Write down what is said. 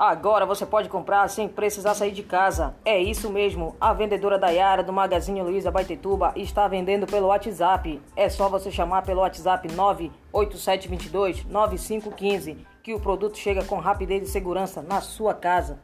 Agora você pode comprar sem precisar sair de casa. É isso mesmo, a vendedora Dayara do Magazine Luiza Baitetuba está vendendo pelo WhatsApp. É só você chamar pelo WhatsApp 98722 9515 que o produto chega com rapidez e segurança na sua casa.